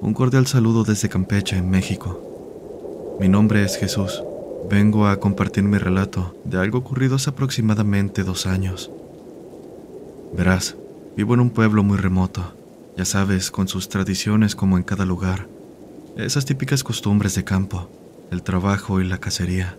Un cordial saludo desde Campeche, México. Mi nombre es Jesús. Vengo a compartir mi relato de algo ocurrido hace aproximadamente dos años. Verás, vivo en un pueblo muy remoto, ya sabes, con sus tradiciones como en cada lugar, esas típicas costumbres de campo, el trabajo y la cacería.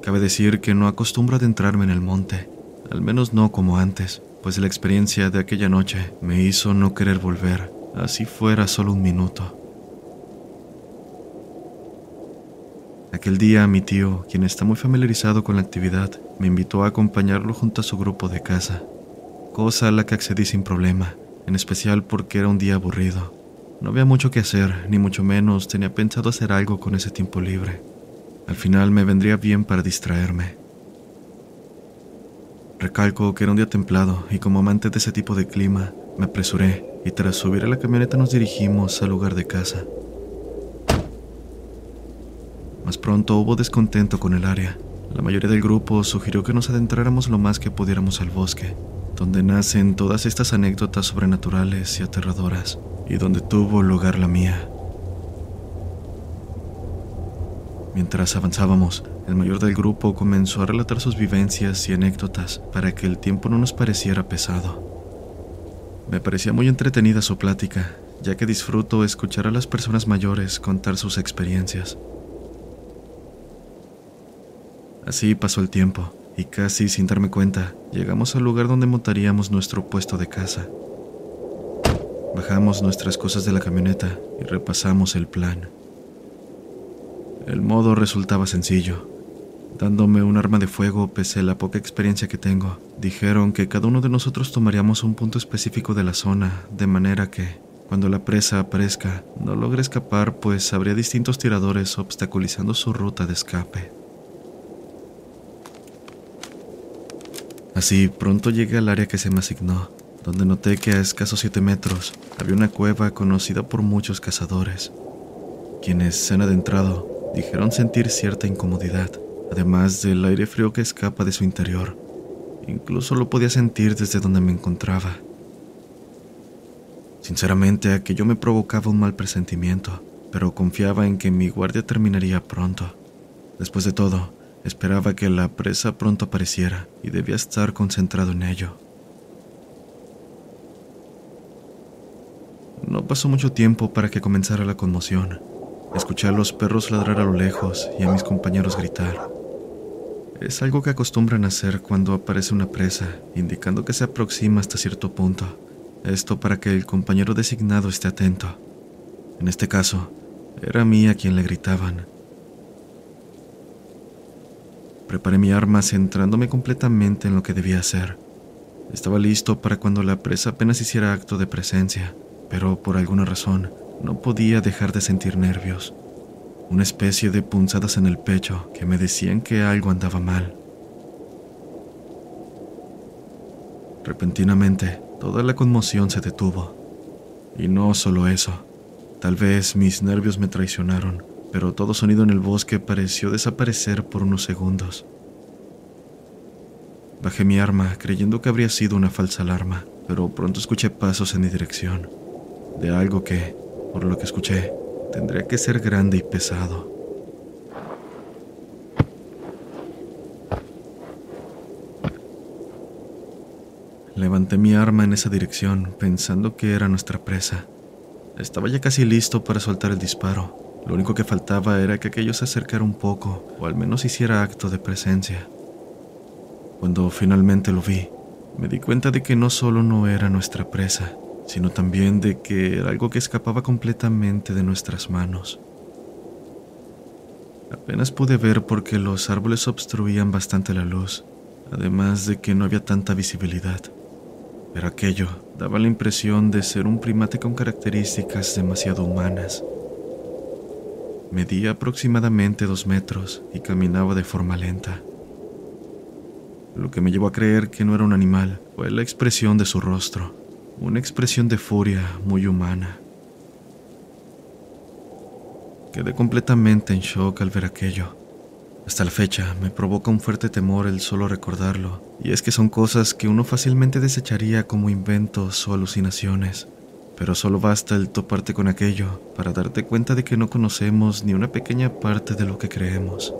Cabe decir que no acostumbro adentrarme en el monte, al menos no como antes pues la experiencia de aquella noche me hizo no querer volver, así fuera solo un minuto. Aquel día mi tío, quien está muy familiarizado con la actividad, me invitó a acompañarlo junto a su grupo de casa, cosa a la que accedí sin problema, en especial porque era un día aburrido. No había mucho que hacer, ni mucho menos tenía pensado hacer algo con ese tiempo libre. Al final me vendría bien para distraerme. Recalco que era un día templado y como amante de ese tipo de clima, me apresuré y tras subir a la camioneta nos dirigimos al lugar de casa. Más pronto hubo descontento con el área. La mayoría del grupo sugirió que nos adentráramos lo más que pudiéramos al bosque, donde nacen todas estas anécdotas sobrenaturales y aterradoras, y donde tuvo lugar la mía. Mientras avanzábamos, el mayor del grupo comenzó a relatar sus vivencias y anécdotas para que el tiempo no nos pareciera pesado. Me parecía muy entretenida su plática, ya que disfruto escuchar a las personas mayores contar sus experiencias. Así pasó el tiempo, y casi sin darme cuenta, llegamos al lugar donde montaríamos nuestro puesto de casa. Bajamos nuestras cosas de la camioneta y repasamos el plan. El modo resultaba sencillo, dándome un arma de fuego pese a la poca experiencia que tengo. Dijeron que cada uno de nosotros tomaríamos un punto específico de la zona, de manera que, cuando la presa aparezca, no logre escapar, pues habría distintos tiradores obstaculizando su ruta de escape. Así, pronto llegué al área que se me asignó, donde noté que a escasos 7 metros había una cueva conocida por muchos cazadores, quienes se han adentrado dijeron sentir cierta incomodidad además del aire frío que escapa de su interior. Incluso lo podía sentir desde donde me encontraba. Sinceramente, aquello me provocaba un mal presentimiento, pero confiaba en que mi guardia terminaría pronto. Después de todo, esperaba que la presa pronto apareciera y debía estar concentrado en ello. No pasó mucho tiempo para que comenzara la conmoción. Escuché a los perros ladrar a lo lejos y a mis compañeros gritar. Es algo que acostumbran hacer cuando aparece una presa, indicando que se aproxima hasta cierto punto. Esto para que el compañero designado esté atento. En este caso, era a mí a quien le gritaban. Preparé mi arma centrándome completamente en lo que debía hacer. Estaba listo para cuando la presa apenas hiciera acto de presencia, pero por alguna razón no podía dejar de sentir nervios una especie de punzadas en el pecho que me decían que algo andaba mal. Repentinamente, toda la conmoción se detuvo. Y no solo eso, tal vez mis nervios me traicionaron, pero todo sonido en el bosque pareció desaparecer por unos segundos. Bajé mi arma creyendo que habría sido una falsa alarma, pero pronto escuché pasos en mi dirección, de algo que, por lo que escuché, tendría que ser grande y pesado. Levanté mi arma en esa dirección, pensando que era nuestra presa. Estaba ya casi listo para soltar el disparo. Lo único que faltaba era que aquello se acercara un poco, o al menos hiciera acto de presencia. Cuando finalmente lo vi, me di cuenta de que no solo no era nuestra presa, sino también de que era algo que escapaba completamente de nuestras manos. Apenas pude ver porque los árboles obstruían bastante la luz, además de que no había tanta visibilidad pero aquello daba la impresión de ser un primate con características demasiado humanas. Medía aproximadamente dos metros y caminaba de forma lenta. Lo que me llevó a creer que no era un animal fue la expresión de su rostro, una expresión de furia muy humana. Quedé completamente en shock al ver aquello. Hasta la fecha me provoca un fuerte temor el solo recordarlo, y es que son cosas que uno fácilmente desecharía como inventos o alucinaciones, pero solo basta el toparte con aquello para darte cuenta de que no conocemos ni una pequeña parte de lo que creemos.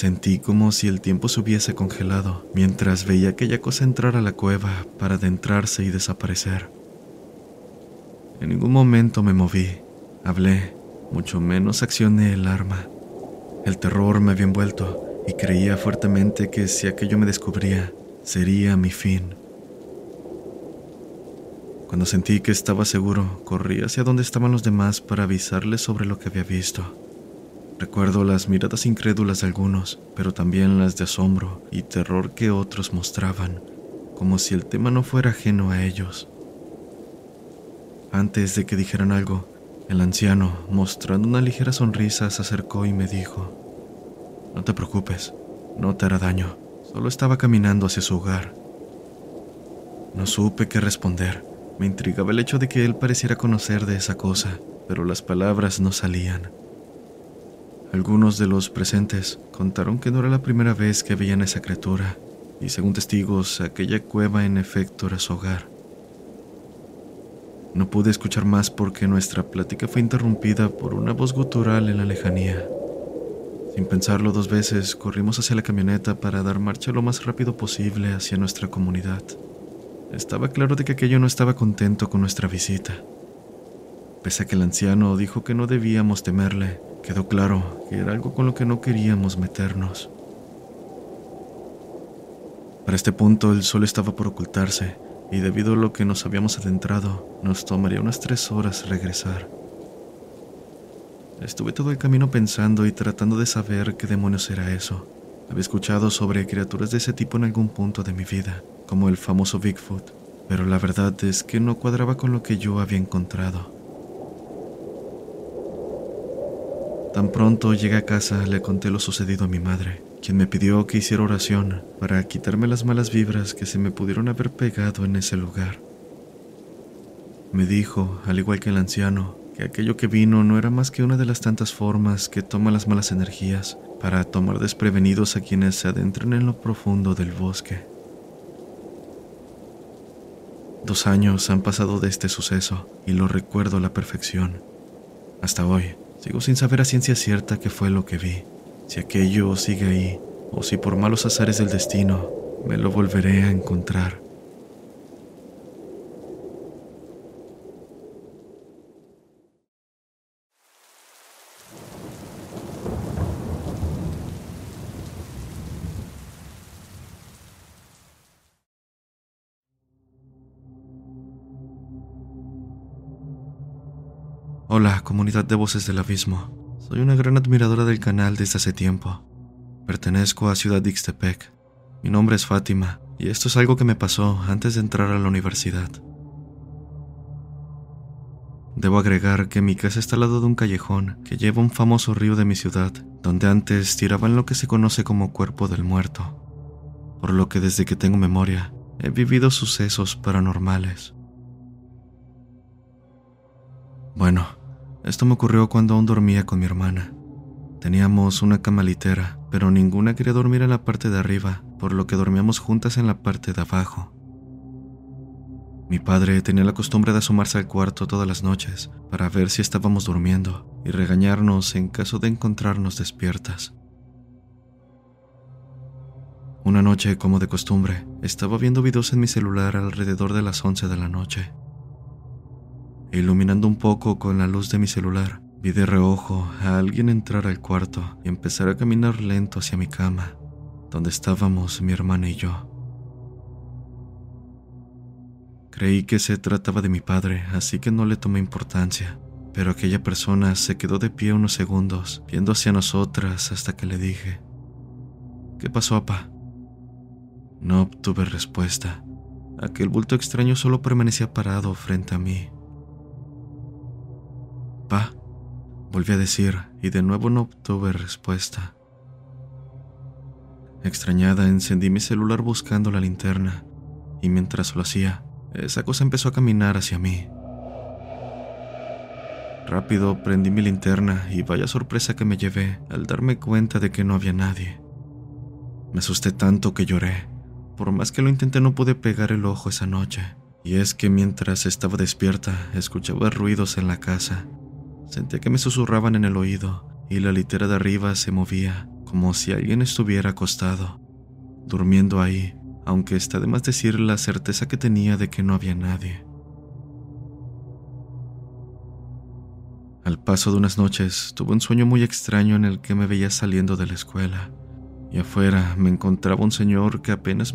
Sentí como si el tiempo se hubiese congelado mientras veía aquella cosa entrar a la cueva para adentrarse y desaparecer. En ningún momento me moví, hablé mucho menos accioné el arma. El terror me había envuelto y creía fuertemente que si aquello me descubría, sería mi fin. Cuando sentí que estaba seguro, corrí hacia donde estaban los demás para avisarles sobre lo que había visto. Recuerdo las miradas incrédulas de algunos, pero también las de asombro y terror que otros mostraban, como si el tema no fuera ajeno a ellos. Antes de que dijeran algo, el anciano, mostrando una ligera sonrisa, se acercó y me dijo, No te preocupes, no te hará daño, solo estaba caminando hacia su hogar. No supe qué responder, me intrigaba el hecho de que él pareciera conocer de esa cosa, pero las palabras no salían. Algunos de los presentes contaron que no era la primera vez que veían a esa criatura, y según testigos, aquella cueva en efecto era su hogar. No pude escuchar más porque nuestra plática fue interrumpida por una voz gutural en la lejanía. Sin pensarlo dos veces, corrimos hacia la camioneta para dar marcha lo más rápido posible hacia nuestra comunidad. Estaba claro de que aquello no estaba contento con nuestra visita. Pese a que el anciano dijo que no debíamos temerle, quedó claro que era algo con lo que no queríamos meternos. Para este punto el sol estaba por ocultarse y debido a lo que nos habíamos adentrado, nos tomaría unas tres horas regresar. Estuve todo el camino pensando y tratando de saber qué demonios era eso. Había escuchado sobre criaturas de ese tipo en algún punto de mi vida, como el famoso Bigfoot, pero la verdad es que no cuadraba con lo que yo había encontrado. Tan pronto llegué a casa le conté lo sucedido a mi madre, quien me pidió que hiciera oración para quitarme las malas vibras que se me pudieron haber pegado en ese lugar. Me dijo, al igual que el anciano, que aquello que vino no era más que una de las tantas formas que toma las malas energías para tomar desprevenidos a quienes se adentran en lo profundo del bosque. Dos años han pasado de este suceso y lo recuerdo a la perfección. Hasta hoy, sigo sin saber a ciencia cierta qué fue lo que vi si aquello sigue ahí, o si por malos azares del destino me lo volveré a encontrar. Hola, comunidad de voces del abismo. Soy una gran admiradora del canal desde hace tiempo. Pertenezco a Ciudad Ixtepec. Mi nombre es Fátima y esto es algo que me pasó antes de entrar a la universidad. Debo agregar que mi casa está al lado de un callejón que lleva un famoso río de mi ciudad, donde antes tiraban lo que se conoce como cuerpo del muerto, por lo que desde que tengo memoria he vivido sucesos paranormales. Bueno, esto me ocurrió cuando aún dormía con mi hermana. Teníamos una cama litera, pero ninguna quería dormir en la parte de arriba, por lo que dormíamos juntas en la parte de abajo. Mi padre tenía la costumbre de asomarse al cuarto todas las noches para ver si estábamos durmiendo y regañarnos en caso de encontrarnos despiertas. Una noche, como de costumbre, estaba viendo videos en mi celular alrededor de las 11 de la noche. Iluminando un poco con la luz de mi celular, vi de reojo a alguien entrar al cuarto y empezar a caminar lento hacia mi cama, donde estábamos mi hermana y yo. Creí que se trataba de mi padre, así que no le tomé importancia, pero aquella persona se quedó de pie unos segundos, viendo hacia nosotras hasta que le dije, ¿Qué pasó, papá? No obtuve respuesta. Aquel bulto extraño solo permanecía parado frente a mí. Pa, volví a decir, y de nuevo no obtuve respuesta. Extrañada, encendí mi celular buscando la linterna, y mientras lo hacía, esa cosa empezó a caminar hacia mí. Rápido prendí mi linterna y vaya sorpresa que me llevé al darme cuenta de que no había nadie. Me asusté tanto que lloré. Por más que lo intenté no pude pegar el ojo esa noche. Y es que mientras estaba despierta escuchaba ruidos en la casa. Sentía que me susurraban en el oído y la litera de arriba se movía como si alguien estuviera acostado, durmiendo ahí aunque está de más decir la certeza que tenía de que no había nadie. Al paso de unas noches tuve un sueño muy extraño en el que me veía saliendo de la escuela y afuera me encontraba un señor que apenas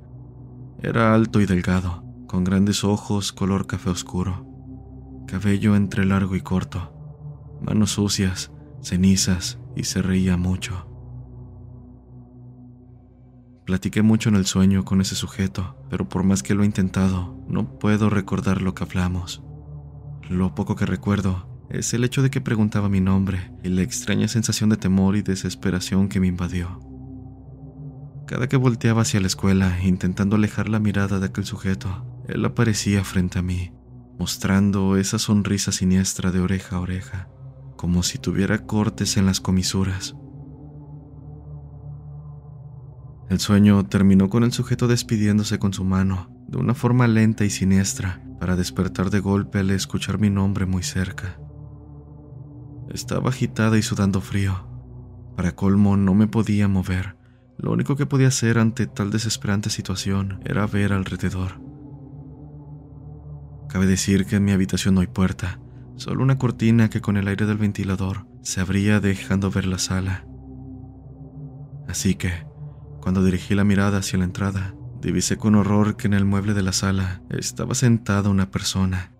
Era alto y delgado, con grandes ojos color café oscuro, cabello entre largo y corto, manos sucias, cenizas y se reía mucho. Platiqué mucho en el sueño con ese sujeto, pero por más que lo he intentado, no puedo recordar lo que hablamos. Lo poco que recuerdo es el hecho de que preguntaba mi nombre y la extraña sensación de temor y desesperación que me invadió. Cada que volteaba hacia la escuela, intentando alejar la mirada de aquel sujeto, él aparecía frente a mí, mostrando esa sonrisa siniestra de oreja a oreja, como si tuviera cortes en las comisuras. El sueño terminó con el sujeto despidiéndose con su mano, de una forma lenta y siniestra, para despertar de golpe al escuchar mi nombre muy cerca. Estaba agitada y sudando frío. Para colmo no me podía mover. Lo único que podía hacer ante tal desesperante situación era ver alrededor. Cabe decir que en mi habitación no hay puerta, solo una cortina que con el aire del ventilador se abría dejando ver la sala. Así que, cuando dirigí la mirada hacia la entrada, divisé con horror que en el mueble de la sala estaba sentada una persona.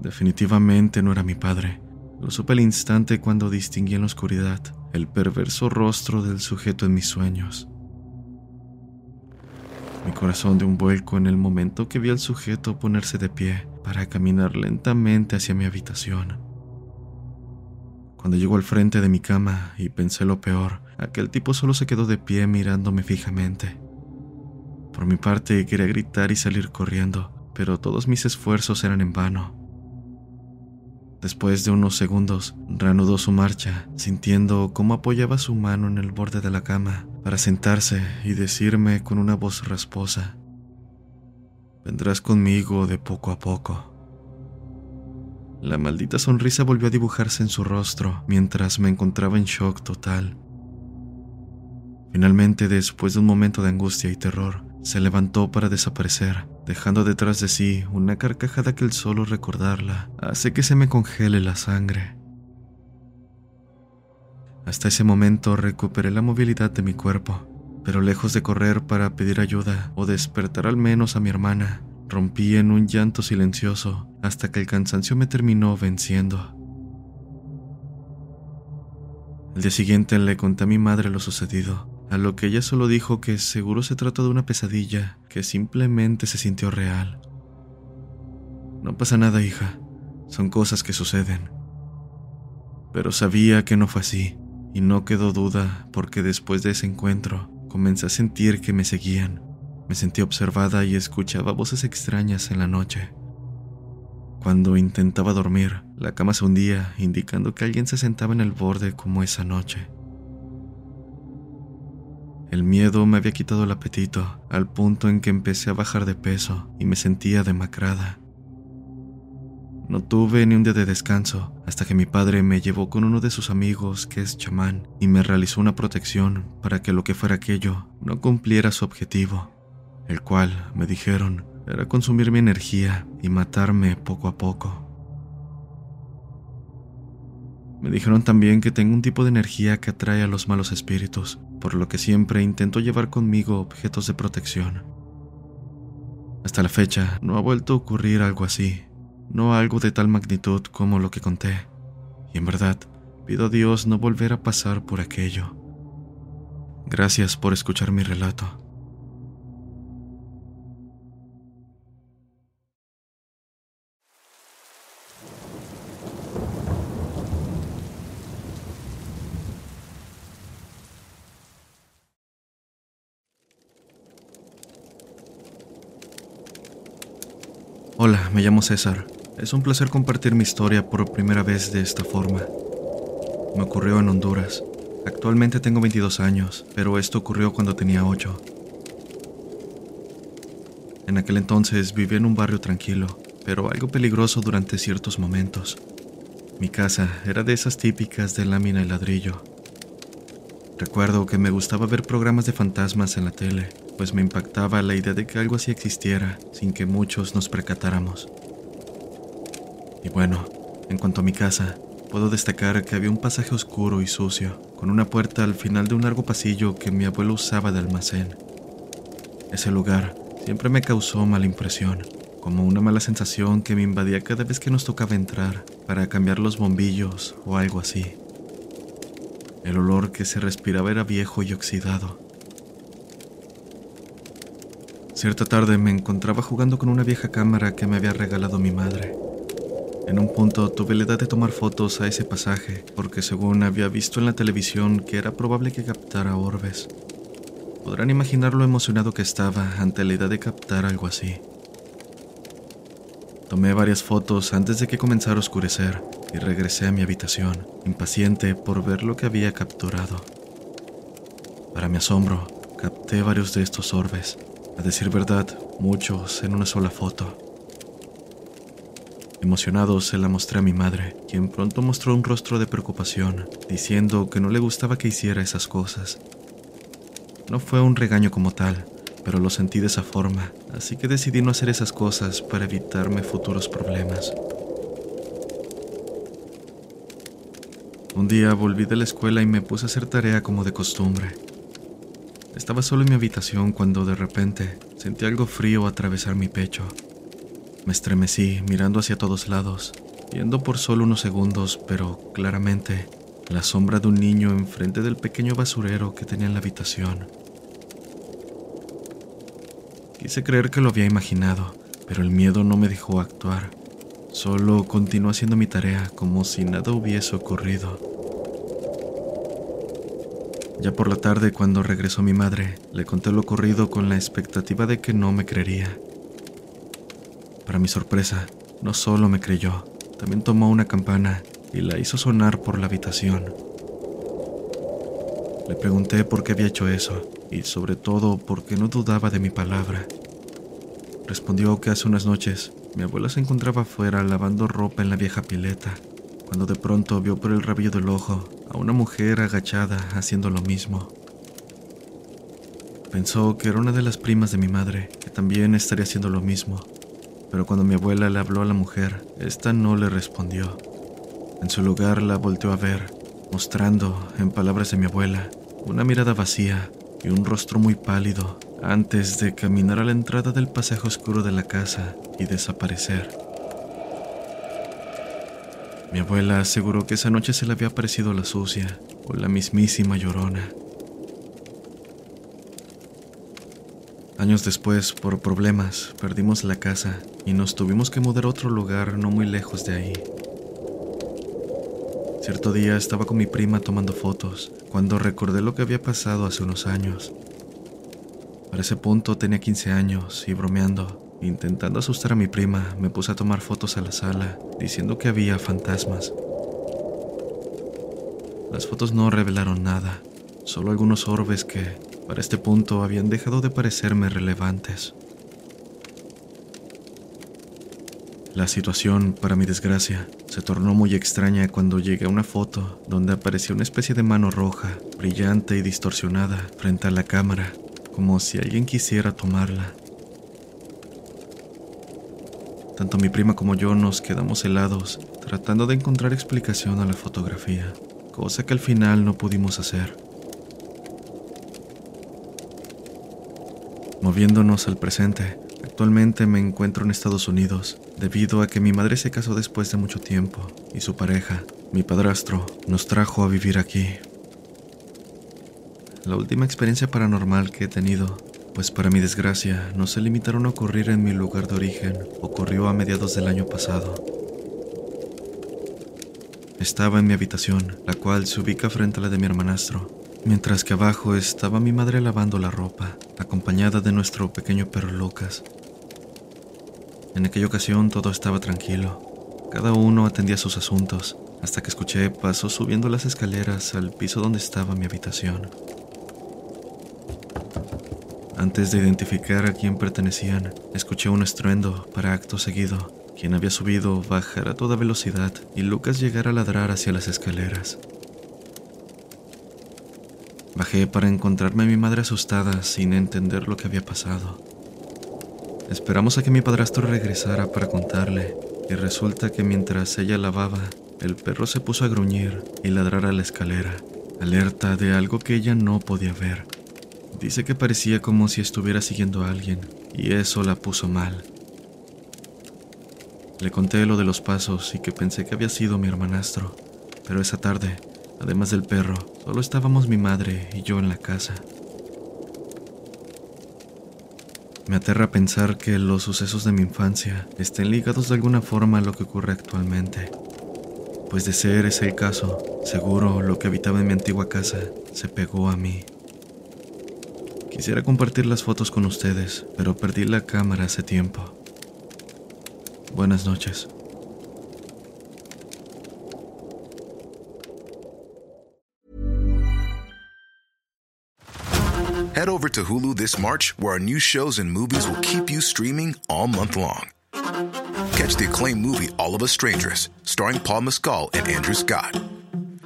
Definitivamente no era mi padre. Lo supe al instante cuando distinguí en la oscuridad el perverso rostro del sujeto en mis sueños. Mi corazón dio un vuelco en el momento que vi al sujeto ponerse de pie para caminar lentamente hacia mi habitación. Cuando llegó al frente de mi cama y pensé lo peor, aquel tipo solo se quedó de pie mirándome fijamente. Por mi parte quería gritar y salir corriendo, pero todos mis esfuerzos eran en vano. Después de unos segundos, reanudó su marcha, sintiendo cómo apoyaba su mano en el borde de la cama para sentarse y decirme con una voz rasposa, vendrás conmigo de poco a poco. La maldita sonrisa volvió a dibujarse en su rostro mientras me encontraba en shock total. Finalmente, después de un momento de angustia y terror, se levantó para desaparecer, dejando detrás de sí una carcajada que el solo recordarla hace que se me congele la sangre. Hasta ese momento recuperé la movilidad de mi cuerpo, pero lejos de correr para pedir ayuda o despertar al menos a mi hermana, rompí en un llanto silencioso hasta que el cansancio me terminó venciendo. El día siguiente le conté a mi madre lo sucedido, a lo que ella solo dijo que seguro se trató de una pesadilla que simplemente se sintió real. No pasa nada, hija, son cosas que suceden. Pero sabía que no fue así, y no quedó duda porque después de ese encuentro comencé a sentir que me seguían. Me sentí observada y escuchaba voces extrañas en la noche. Cuando intentaba dormir, la cama se hundía, indicando que alguien se sentaba en el borde como esa noche. El miedo me había quitado el apetito, al punto en que empecé a bajar de peso y me sentía demacrada. No tuve ni un día de descanso hasta que mi padre me llevó con uno de sus amigos que es chamán y me realizó una protección para que lo que fuera aquello no cumpliera su objetivo, el cual, me dijeron, era consumir mi energía y matarme poco a poco. Me dijeron también que tengo un tipo de energía que atrae a los malos espíritus, por lo que siempre intento llevar conmigo objetos de protección. Hasta la fecha no ha vuelto a ocurrir algo así, no algo de tal magnitud como lo que conté, y en verdad pido a Dios no volver a pasar por aquello. Gracias por escuchar mi relato. Hola, me llamo César. Es un placer compartir mi historia por primera vez de esta forma. Me ocurrió en Honduras. Actualmente tengo 22 años, pero esto ocurrió cuando tenía 8. En aquel entonces vivía en un barrio tranquilo, pero algo peligroso durante ciertos momentos. Mi casa era de esas típicas de lámina y ladrillo. Recuerdo que me gustaba ver programas de fantasmas en la tele, pues me impactaba la idea de que algo así existiera sin que muchos nos percatáramos. Y bueno, en cuanto a mi casa, puedo destacar que había un pasaje oscuro y sucio, con una puerta al final de un largo pasillo que mi abuelo usaba de almacén. Ese lugar siempre me causó mala impresión, como una mala sensación que me invadía cada vez que nos tocaba entrar para cambiar los bombillos o algo así. El olor que se respiraba era viejo y oxidado, Cierta tarde me encontraba jugando con una vieja cámara que me había regalado mi madre. En un punto tuve la idea de tomar fotos a ese pasaje, porque según había visto en la televisión que era probable que captara orbes. Podrán imaginar lo emocionado que estaba ante la idea de captar algo así. Tomé varias fotos antes de que comenzara a oscurecer y regresé a mi habitación, impaciente por ver lo que había capturado. Para mi asombro, capté varios de estos orbes, a decir verdad, muchos en una sola foto. Emocionado se la mostré a mi madre, quien pronto mostró un rostro de preocupación, diciendo que no le gustaba que hiciera esas cosas. No fue un regaño como tal, pero lo sentí de esa forma, así que decidí no hacer esas cosas para evitarme futuros problemas. Un día volví de la escuela y me puse a hacer tarea como de costumbre. Estaba solo en mi habitación cuando de repente sentí algo frío atravesar mi pecho. Me estremecí mirando hacia todos lados, viendo por solo unos segundos, pero claramente, la sombra de un niño enfrente del pequeño basurero que tenía en la habitación. Quise creer que lo había imaginado, pero el miedo no me dejó actuar. Solo continué haciendo mi tarea como si nada hubiese ocurrido. Ya por la tarde, cuando regresó mi madre, le conté lo ocurrido con la expectativa de que no me creería. Para mi sorpresa, no solo me creyó, también tomó una campana y la hizo sonar por la habitación. Le pregunté por qué había hecho eso y sobre todo por qué no dudaba de mi palabra. Respondió que hace unas noches mi abuela se encontraba afuera lavando ropa en la vieja pileta, cuando de pronto vio por el rabillo del ojo una mujer agachada haciendo lo mismo. Pensó que era una de las primas de mi madre, que también estaría haciendo lo mismo, pero cuando mi abuela le habló a la mujer, esta no le respondió. En su lugar la volteó a ver, mostrando, en palabras de mi abuela, una mirada vacía y un rostro muy pálido antes de caminar a la entrada del pasaje oscuro de la casa y desaparecer. Mi abuela aseguró que esa noche se le había parecido la sucia o la mismísima llorona. Años después, por problemas, perdimos la casa y nos tuvimos que mudar a otro lugar no muy lejos de ahí. Cierto día estaba con mi prima tomando fotos cuando recordé lo que había pasado hace unos años. Para ese punto tenía 15 años y bromeando, intentando asustar a mi prima, me puse a tomar fotos a la sala, diciendo que había fantasmas. Las fotos no revelaron nada, solo algunos orbes que, para este punto, habían dejado de parecerme relevantes. La situación, para mi desgracia, se tornó muy extraña cuando llegué a una foto donde aparecía una especie de mano roja, brillante y distorsionada, frente a la cámara, como si alguien quisiera tomarla. Tanto mi prima como yo nos quedamos helados, tratando de encontrar explicación a la fotografía, cosa que al final no pudimos hacer. Moviéndonos al presente, actualmente me encuentro en Estados Unidos, debido a que mi madre se casó después de mucho tiempo y su pareja, mi padrastro, nos trajo a vivir aquí. La última experiencia paranormal que he tenido, pues para mi desgracia no se limitaron a ocurrir en mi lugar de origen, ocurrió a mediados del año pasado. Estaba en mi habitación, la cual se ubica frente a la de mi hermanastro, mientras que abajo estaba mi madre lavando la ropa, acompañada de nuestro pequeño perro Lucas. En aquella ocasión todo estaba tranquilo, cada uno atendía sus asuntos, hasta que escuché pasos subiendo las escaleras al piso donde estaba mi habitación. Antes de identificar a quién pertenecían, escuché un estruendo para acto seguido. Quien había subido bajar a toda velocidad y Lucas llegar a ladrar hacia las escaleras. Bajé para encontrarme a mi madre asustada sin entender lo que había pasado. Esperamos a que mi padrastro regresara para contarle, y resulta que mientras ella lavaba, el perro se puso a gruñir y ladrar a la escalera, alerta de algo que ella no podía ver. Dice que parecía como si estuviera siguiendo a alguien, y eso la puso mal. Le conté lo de los pasos y que pensé que había sido mi hermanastro, pero esa tarde, además del perro, solo estábamos mi madre y yo en la casa. Me aterra pensar que los sucesos de mi infancia estén ligados de alguna forma a lo que ocurre actualmente. Pues de ser ese el caso, seguro lo que habitaba en mi antigua casa se pegó a mí. Quisiera compartir las fotos con ustedes, pero perdí la cámara hace tiempo. Buenas noches. Head over to Hulu this March, where our new shows and movies will keep you streaming all month long. Catch the acclaimed movie All of Us Strangers, starring Paul Mescal and Andrew Scott.